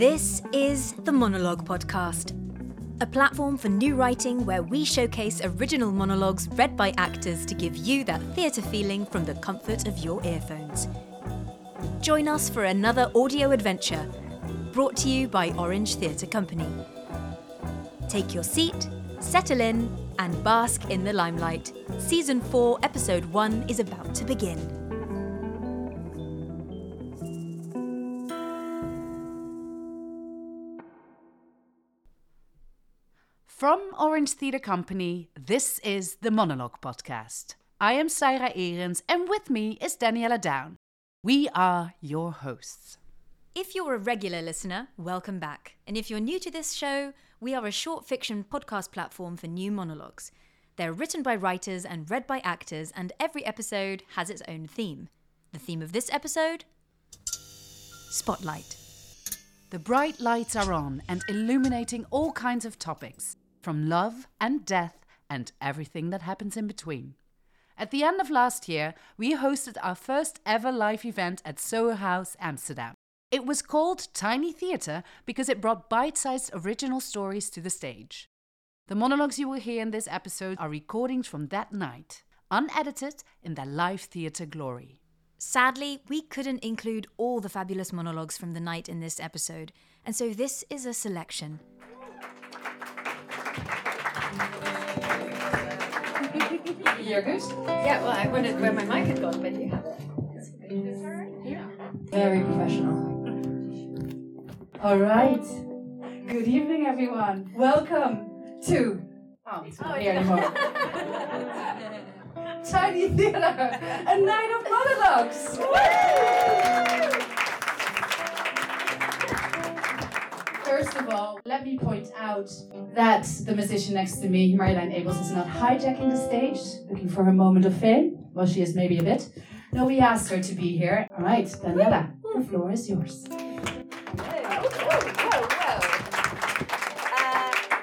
This is the Monologue Podcast, a platform for new writing where we showcase original monologues read by actors to give you that theatre feeling from the comfort of your earphones. Join us for another audio adventure brought to you by Orange Theatre Company. Take your seat, settle in, and bask in the limelight. Season 4, Episode 1 is about to begin. From Orange Theatre Company, this is the Monologue Podcast. I am Sirah Erens, and with me is Daniella Down. We are your hosts. If you're a regular listener, welcome back. And if you're new to this show, we are a short fiction podcast platform for new monologues. They're written by writers and read by actors, and every episode has its own theme. The theme of this episode? Spotlight. The bright lights are on and illuminating all kinds of topics from love and death and everything that happens in between. At the end of last year, we hosted our first ever live event at Soho House, Amsterdam. It was called Tiny Theatre because it brought bite sized original stories to the stage. The monologues you will hear in this episode are recordings from that night, unedited in their live theatre glory. Sadly, we couldn't include all the fabulous monologues from the night in this episode, and so this is a selection. You're good? Yeah, well, I wondered where my mic had gone, but you have it. Yeah. Very professional. All right. Good evening, everyone. Welcome to. Oh, it's oh, not here anymore. Tiny Theatre, a night of monologues. First of all, let me point out that the musician next to me, Marjolein Abels, is not hijacking the stage, looking for her moment of fame. Well, she is maybe a bit. No, we asked her to be here. All right, Daniella, the floor is yours. Uh,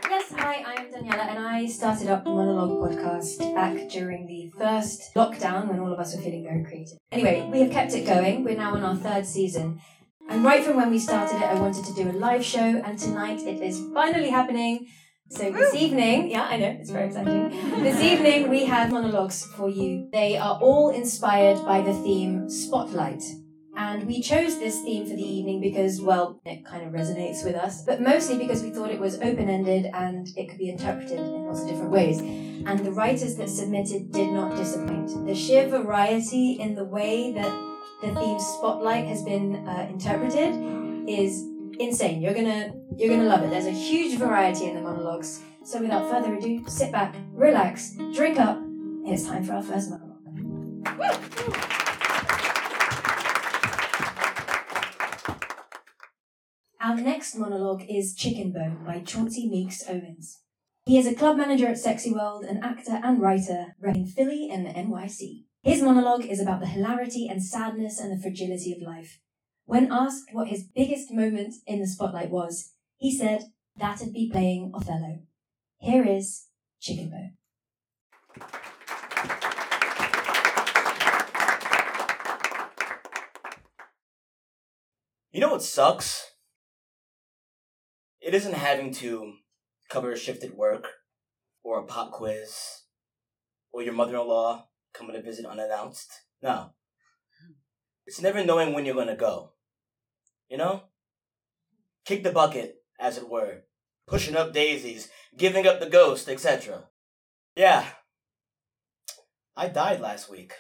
yes, hi, I'm Daniella, and I started up the Monologue podcast back during the first lockdown when all of us were feeling very creative. Anyway, we have kept it going. We're now on our third season. And right from when we started it, I wanted to do a live show, and tonight it is finally happening. So this evening, yeah, I know, it's very exciting. This evening we have monologues for you. They are all inspired by the theme Spotlight. And we chose this theme for the evening because, well, it kind of resonates with us, but mostly because we thought it was open ended and it could be interpreted in lots of different ways. And the writers that submitted did not disappoint. The sheer variety in the way that the theme Spotlight has been uh, interpreted is insane. You're gonna you're gonna love it. There's a huge variety in the monologues. So without further ado, sit back, relax, drink up, it's time for our first monologue. Our next monologue is Chicken Bone by Chauncey Meeks Owens. He is a club manager at Sexy World, an actor and writer, running Philly and the NYC. His monologue is about the hilarity and sadness and the fragility of life. When asked what his biggest moment in the spotlight was, he said that'd be playing Othello. Here is Chicken Bone. You know what sucks? It isn't having to cover a shift at work, or a pop quiz, or your mother in law coming to visit unannounced. No. It's never knowing when you're gonna go. You know? Kick the bucket, as it were. Pushing up daisies, giving up the ghost, etc. Yeah. I died last week.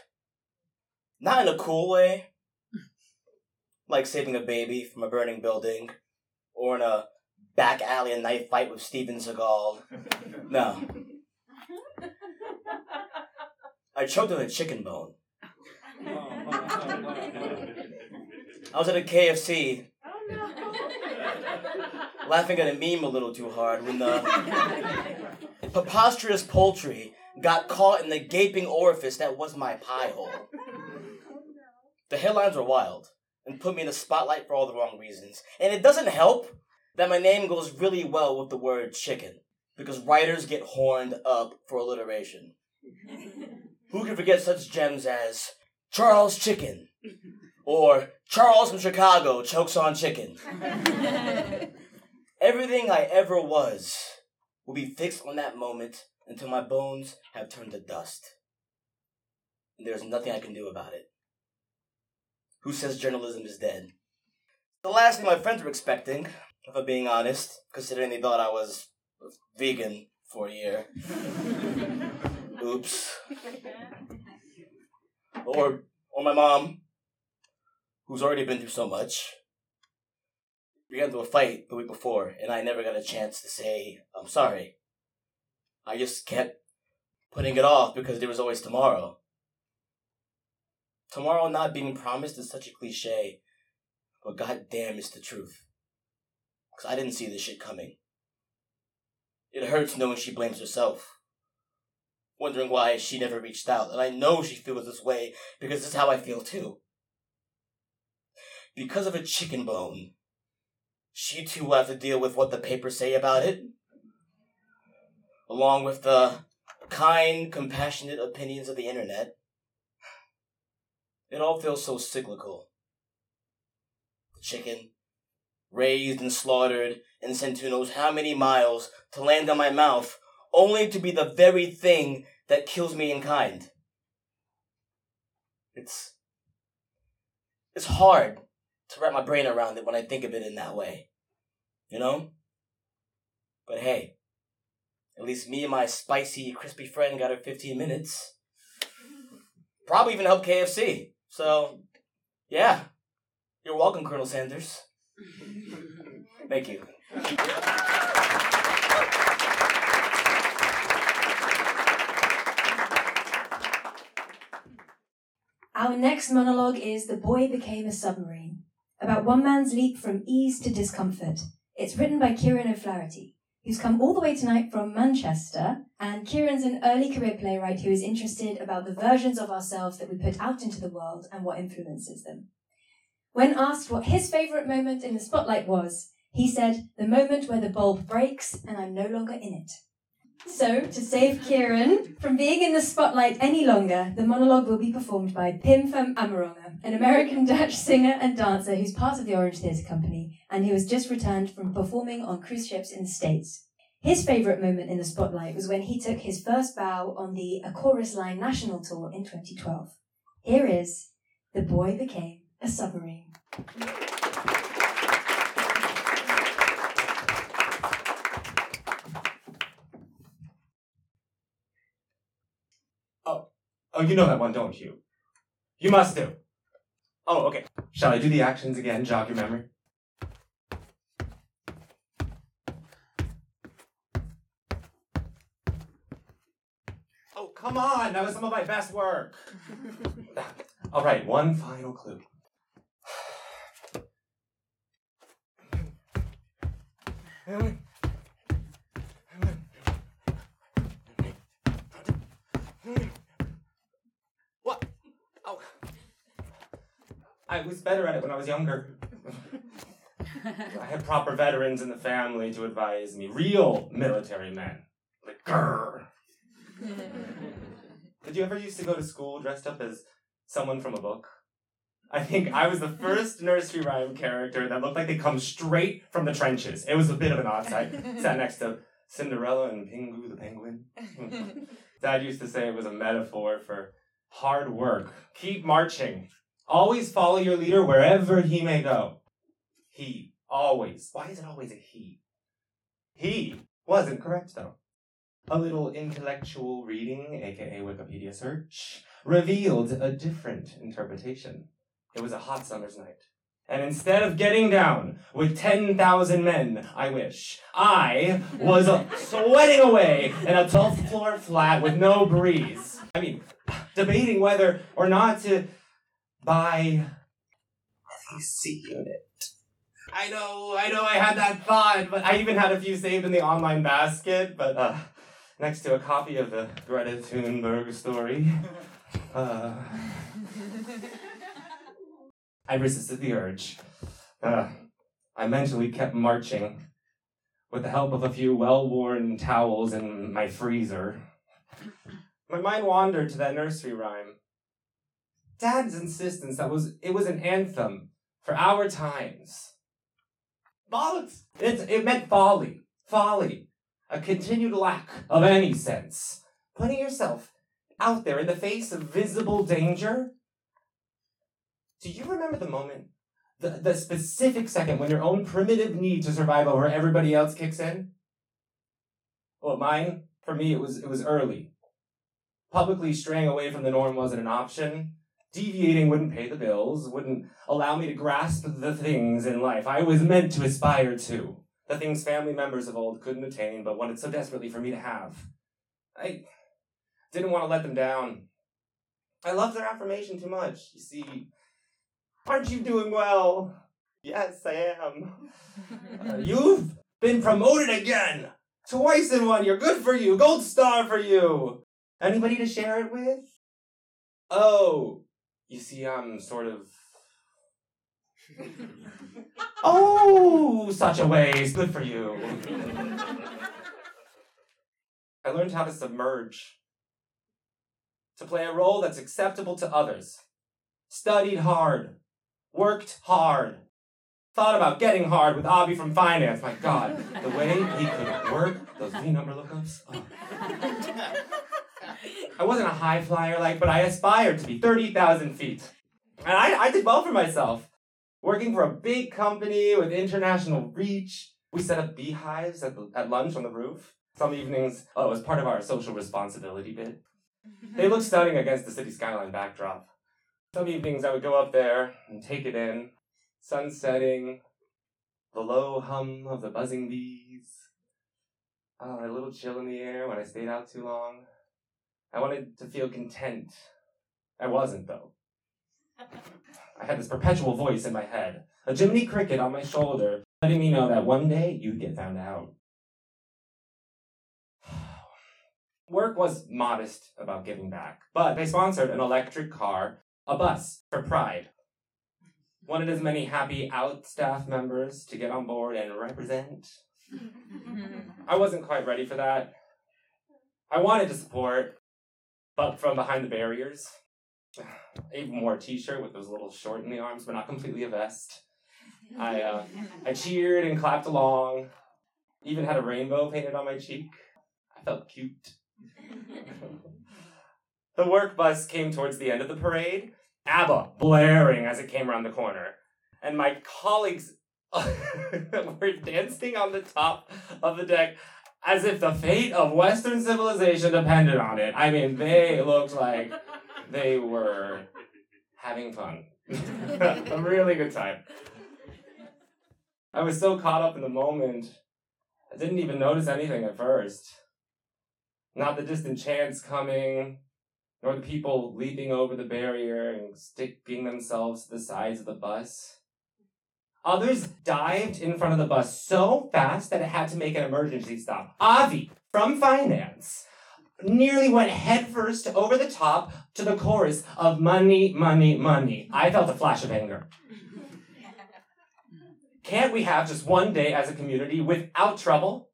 Not in a cool way. Like saving a baby from a burning building, or in a back alley knife fight with Steven Seagal. No. I choked on a chicken bone. I was at a KFC. Oh, laughing at a meme a little too hard when the preposterous poultry got caught in the gaping orifice that was my pie hole. Oh, the headlines were wild and put me in the spotlight for all the wrong reasons. And it doesn't help that my name goes really well with the word chicken because writers get horned up for alliteration. Who can forget such gems as Charles Chicken Or Charles from Chicago chokes on chicken. Everything I ever was will be fixed on that moment until my bones have turned to dust. And there's nothing I can do about it. Who says journalism is dead? The last thing my friends were expecting, if I'm being honest, considering they thought I was vegan for a year. Oops. Or or my mom, who's already been through so much. We got into a fight the week before, and I never got a chance to say, I'm sorry. I just kept putting it off because there was always tomorrow. Tomorrow not being promised is such a cliche, but goddamn, it's the truth. Because I didn't see this shit coming. It hurts knowing she blames herself. Wondering why she never reached out, and I know she feels this way because this is how I feel too. Because of a chicken bone, she too will have to deal with what the papers say about it, along with the kind, compassionate opinions of the internet. It all feels so cyclical. The chicken, raised and slaughtered and sent who knows how many miles to land on my mouth, only to be the very thing that kills me in kind. It's it's hard to wrap my brain around it when I think of it in that way. You know? But hey, at least me and my spicy, crispy friend got our 15 minutes. Probably even helped KFC. So, yeah. You're welcome, Colonel Sanders. Thank you. Our next monologue is The Boy Became a Submarine, about one man's leap from ease to discomfort. It's written by Kieran O'Flaherty, who's come all the way tonight from Manchester. And Kieran's an early career playwright who is interested about the versions of ourselves that we put out into the world and what influences them. When asked what his favourite moment in the spotlight was, he said, The moment where the bulb breaks and I'm no longer in it. So, to save Kieran from being in the spotlight any longer, the monologue will be performed by Pim van Amerongen, an American Dutch singer and dancer who's part of the Orange Theatre Company and who has just returned from performing on cruise ships in the States. His favourite moment in the spotlight was when he took his first bow on the A Chorus Line National Tour in 2012. Here is The Boy Became a Submarine. Oh, you know that one, don't you? You must do. Oh, okay. Shall I do the actions again, jog your memory? Oh, come on! That was some of my best work. All right, one final clue. I was better at it when I was younger. I had proper veterans in the family to advise me. Real military men. Like, grrr. Did you ever used to go to school dressed up as someone from a book? I think I was the first nursery rhyme character that looked like they come straight from the trenches. It was a bit of an odd sight. Sat next to Cinderella and Pingu the penguin. Dad used to say it was a metaphor for hard work. Keep marching. Always follow your leader wherever he may go. He, always. Why is it always a he? He wasn't correct, though. A little intellectual reading, aka Wikipedia search, revealed a different interpretation. It was a hot summer's night. And instead of getting down with 10,000 men, I wish, I was sweating away in a 12th floor flat with no breeze. I mean, debating whether or not to buy a VC unit. I know, I know I had that thought, but I even had a few saved in the online basket, but uh, next to a copy of the Greta Thunberg story. Uh, I resisted the urge. Uh, I mentally kept marching with the help of a few well worn towels in my freezer. My mind wandered to that nursery rhyme. Dad's insistence that was it was an anthem for our times. Bollocks! It, it meant folly. Folly. A continued lack of any sense. Putting yourself out there in the face of visible danger. Do you remember the moment, the, the specific second when your own primitive need to survive over everybody else kicks in? Well, mine, for me, it was it was early. Publicly straying away from the norm wasn't an option. Deviating wouldn't pay the bills, wouldn't allow me to grasp the things in life I was meant to aspire to. The things family members of old couldn't attain, but wanted so desperately for me to have. I didn't want to let them down. I loved their affirmation too much. You see, aren't you doing well? Yes, I am. Uh, you've been promoted again! Twice in one year. Good for you. Gold star for you. Anybody to share it with? Oh, you see, I'm sort of. oh, such a ways. Good for you. I learned how to submerge, to play a role that's acceptable to others. Studied hard, worked hard, thought about getting hard with Avi from finance. My God, the way he could work those V number lookups. Oh. I wasn't a high flyer like, but I aspired to be 30,000 feet. And I, I did well for myself. Working for a big company with international reach. We set up beehives at, the, at lunch on the roof. Some evenings, oh, it was part of our social responsibility bit. Mm-hmm. They looked stunning against the city skyline backdrop. Some evenings I would go up there and take it in. Sun setting, the low hum of the buzzing bees. Oh, a little chill in the air when I stayed out too long. I wanted to feel content. I wasn't, though. I had this perpetual voice in my head, a Jiminy Cricket on my shoulder, letting me know that one day you'd get found out. Work was modest about giving back, but they sponsored an electric car, a bus, for Pride. Wanted as many happy out staff members to get on board and represent. I wasn't quite ready for that. I wanted to support, but from behind the barriers. I even wore a t-shirt with those little short in the arms, but not completely a vest. I uh, I cheered and clapped along. Even had a rainbow painted on my cheek. I felt cute. the work bus came towards the end of the parade. ABBA blaring as it came around the corner, and my colleagues were dancing on the top of the deck as if the fate of Western civilization depended on it. I mean, they looked like they were having fun. a really good time. I was so caught up in the moment, I didn't even notice anything at first. Not the distant chants coming, nor the people leaping over the barrier and sticking themselves to the sides of the bus. Others dived in front of the bus so fast that it had to make an emergency stop. Avi, from finance, nearly went headfirst over the top to the chorus of money, money, money. I felt a flash of anger. Can't we have just one day as a community without trouble?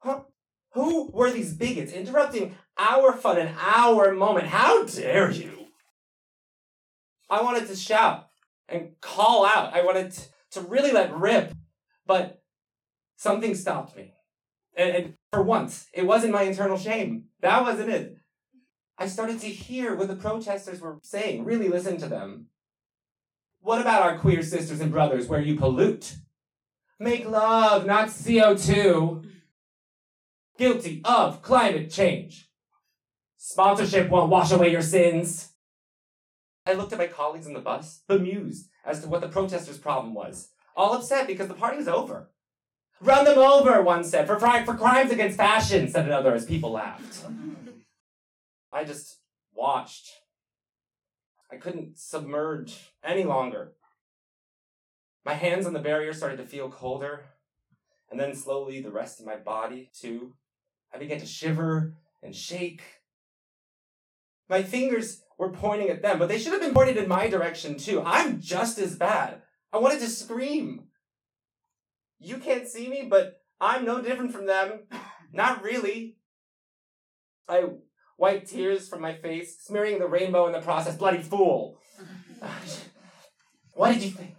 Huh? Who were these bigots interrupting our fun and our moment? How dare you? I wanted to shout and call out. I wanted to, to really let rip, but something stopped me. And, and for once, it wasn't my internal shame. That wasn't it. I started to hear what the protesters were saying, really listen to them. What about our queer sisters and brothers where you pollute? Make love, not CO2. Guilty of climate change. Sponsorship won't wash away your sins. I looked at my colleagues in the bus, bemused as to what the protesters' problem was. All upset because the party was over. Run them over, one said, for, for crimes against fashion, said another as people laughed. I just watched. I couldn't submerge any longer. My hands on the barrier started to feel colder, and then slowly the rest of my body, too. I began to shiver and shake. My fingers were pointing at them, but they should have been pointed in my direction, too. I'm just as bad. I wanted to scream. You can't see me, but I'm no different from them. Not really. I wiped tears from my face, smearing the rainbow in the process. Bloody fool. what did you think?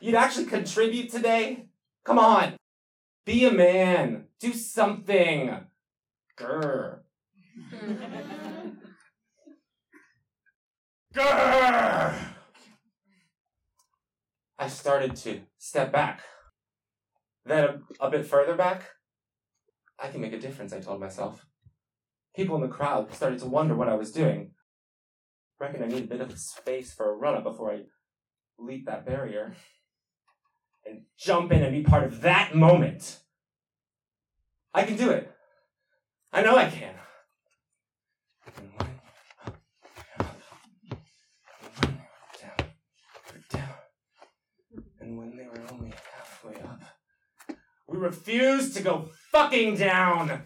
You'd actually contribute today? Come on. Be a man. Do something. Grr. I started to step back. Then a, a bit further back, I can make a difference, I told myself. People in the crowd started to wonder what I was doing. Reckon I need a bit of space for a run up before I leap that barrier and jump in and be part of that moment. I can do it. I know I can. And one up, up, one down, down. And when they were only halfway up, we refuse to go fucking down.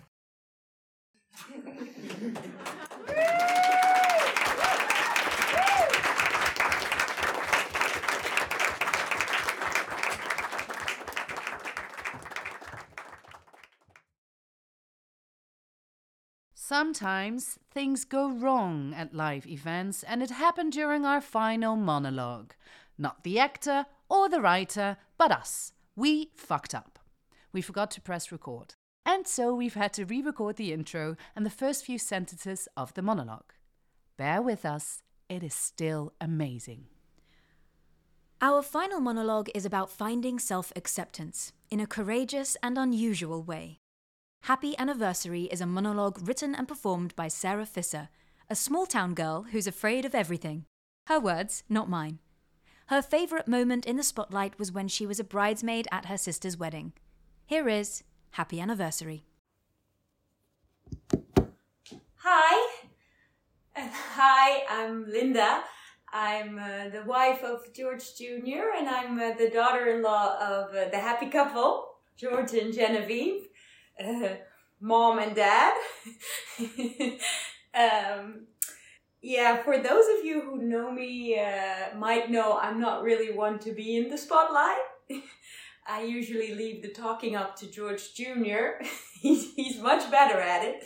Sometimes things go wrong at live events, and it happened during our final monologue. Not the actor or the writer, but us. We fucked up. We forgot to press record. And so we've had to re record the intro and the first few sentences of the monologue. Bear with us, it is still amazing. Our final monologue is about finding self acceptance in a courageous and unusual way. Happy Anniversary is a monologue written and performed by Sara Visser, a small town girl who's afraid of everything. Her words, not mine. Her favourite moment in the spotlight was when she was a bridesmaid at her sister's wedding. Here is Happy Anniversary. Hi. Hi, I'm Linda. I'm uh, the wife of George Jr., and I'm uh, the daughter in law of uh, the happy couple, George and Genevieve, mom and dad. um, yeah, for those of you who know me, uh, might know I'm not really one to be in the spotlight. I usually leave the talking up to George Jr. he's, he's much better at it.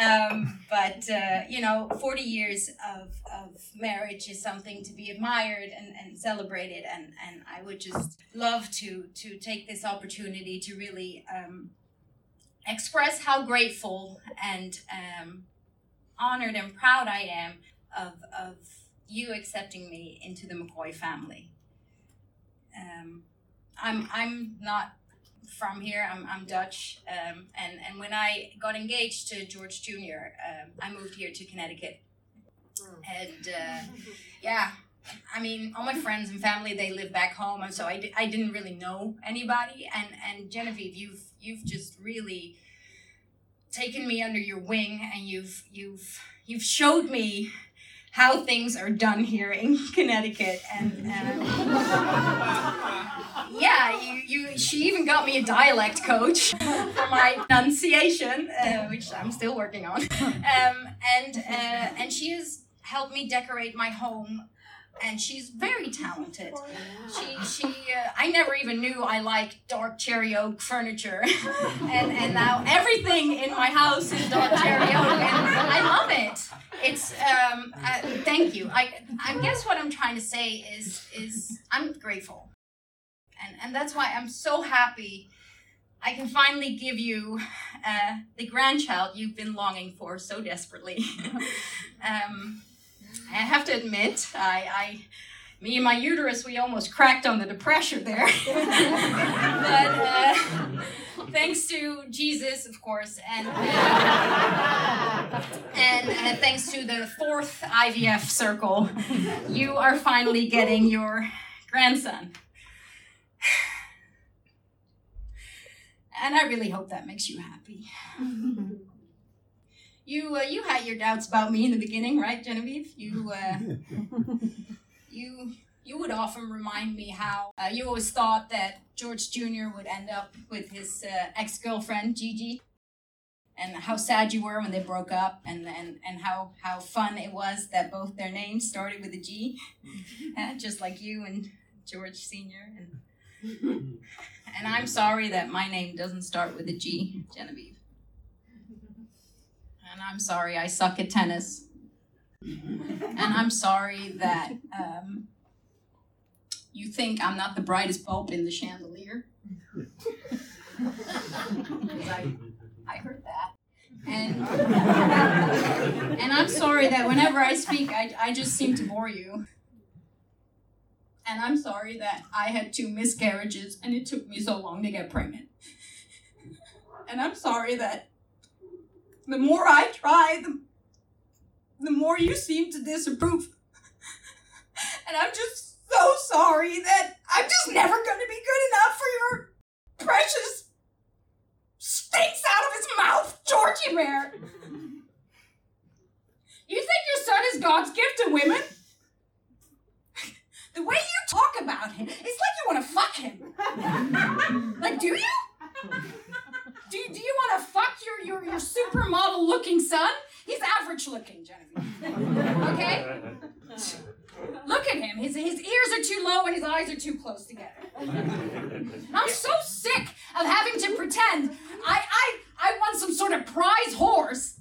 Um, but uh, you know, 40 years of, of marriage is something to be admired and, and celebrated, and, and I would just love to to take this opportunity to really um, express how grateful and um, honored and proud I am of of you accepting me into the McCoy family. Um, I'm I'm not from here. I'm I'm Dutch, um, and and when I got engaged to George Jr., um, I moved here to Connecticut, and uh, yeah, I mean, all my friends and family they live back home, and so I didn't really know anybody. And and Genevieve, you've you've just really taken me under your wing, and you've you've you've showed me how things are done here in Connecticut, and. Um, yeah, you, you. She even got me a dialect coach for my pronunciation, uh, which I'm still working on. Um, and uh, and she has helped me decorate my home, and she's very talented. She she. Uh, I never even knew I liked dark cherry oak furniture, and and now everything in my house is dark cherry oak, and I love it. It's um. Uh, thank you. I I guess what I'm trying to say is is I'm grateful and and that's why I'm so happy. I can finally give you uh, the grandchild you've been longing for so desperately. um, I have to admit, I, I, me and my uterus, we almost cracked on the depression there. but uh, thanks to Jesus, of course, and uh, and uh, thanks to the fourth IVF circle, you are finally getting your grandson. And I really hope that makes you happy. you uh, you had your doubts about me in the beginning, right, Genevieve? You uh, you you would often remind me how uh, you always thought that George Jr. would end up with his uh, ex girlfriend Gigi, and how sad you were when they broke up, and and and how how fun it was that both their names started with a G, uh, just like you and George Senior and. And I'm sorry that my name doesn't start with a G, Genevieve. And I'm sorry I suck at tennis. and I'm sorry that um, you think I'm not the brightest bulb in the chandelier. I, I heard that. And, and I'm sorry that whenever I speak, I, I just seem to bore you. And I'm sorry that I had two miscarriages and it took me so long to get pregnant. And I'm sorry that the more I try, the, the more you seem to disapprove. And I'm just so sorry that I'm just never going to be good enough for your precious stinks out of his mouth, Georgie Bear. You think your son is God's gift to women? The way you talk about him, it's like you want to fuck him. like, do you? Do, do you want to fuck your, your, your supermodel looking son? He's average looking, Genevieve. Okay? Look at him. His, his ears are too low and his eyes are too close together. I'm so sick of having to pretend I, I, I want some sort of prize horse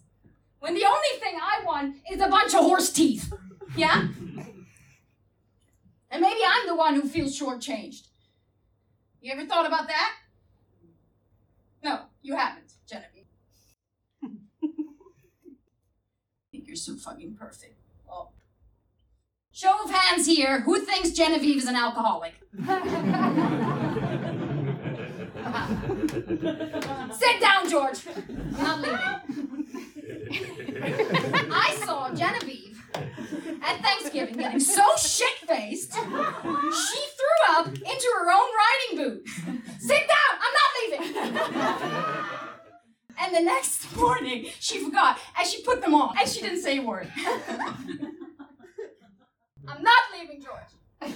when the only thing I want is a bunch of horse teeth. Yeah? And maybe I'm the one who feels shortchanged. You ever thought about that? You haven't, Genevieve. I think you're so fucking perfect. Well, show of hands here. Who thinks Genevieve is an alcoholic? Sit down, George. I'm not leaving. I saw Genevieve at Thanksgiving getting so shit faced, she threw up into her own riding boot. Sit down! I'm not leaving! And the next morning, she forgot, and she put them on, and she didn't say a word. I'm not leaving, George.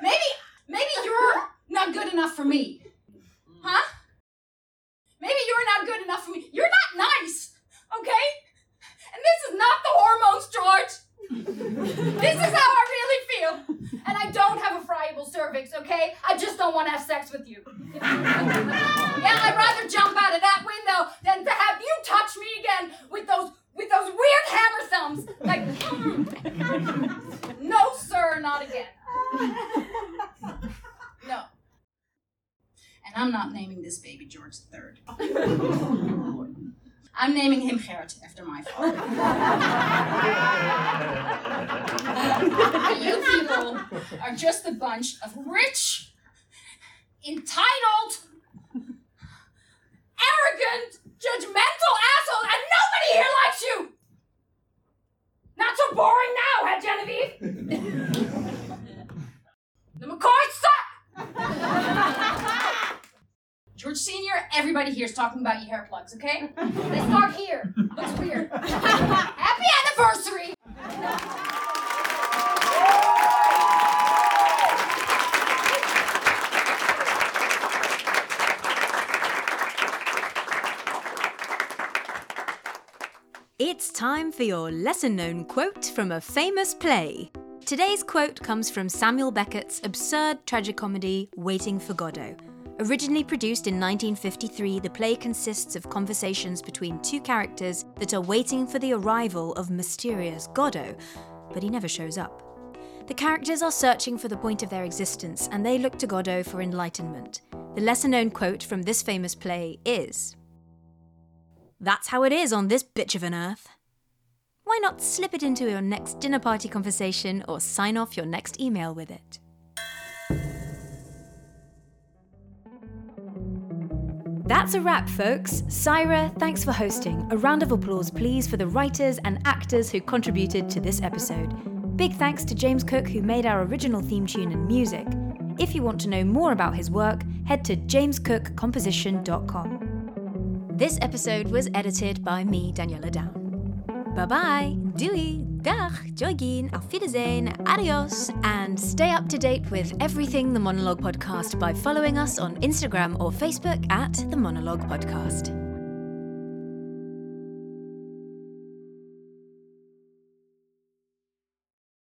Maybe, maybe you're not good enough for me. Huh? Maybe you're not good enough for me. You're not nice, okay? And this is not the hormones, George. This is how I really feel. And I don't have a friable cervix, okay? I just don't want to have sex with you. yeah, I'd rather jump out of that window than to have you touch me again with those with those weird hammer thumbs. Like, mm. no, sir, not again. No. And I'm not naming this baby George III. I'm naming him Gert after my father. People are just a bunch of rich, entitled, arrogant, judgmental assholes, and nobody here likes you! Not so boring now, huh, Genevieve? the McCoys suck! George Sr., everybody here is talking about your hair plugs, okay? Let's start here. Looks weird. Happy anniversary! It's for your lesser known quote from a famous play. Today's quote comes from Samuel Beckett's absurd tragicomedy Waiting for Godot. Originally produced in 1953, the play consists of conversations between two characters that are waiting for the arrival of mysterious Godot, but he never shows up. The characters are searching for the point of their existence, and they look to Godot for enlightenment. The lesser known quote from this famous play is That's how it is on this bitch of an earth. Why not slip it into your next dinner party conversation or sign off your next email with it? That's a wrap, folks. Sirah, thanks for hosting. A round of applause, please, for the writers and actors who contributed to this episode. Big thanks to James Cook, who made our original theme tune and music. If you want to know more about his work, head to jamescookcomposition.com. This episode was edited by me, Daniella Down. Bye bye, doei, dag, joigin, auf Wiedersehen, adios, and stay up to date with everything the Monologue Podcast by following us on Instagram or Facebook at the Monologue Podcast.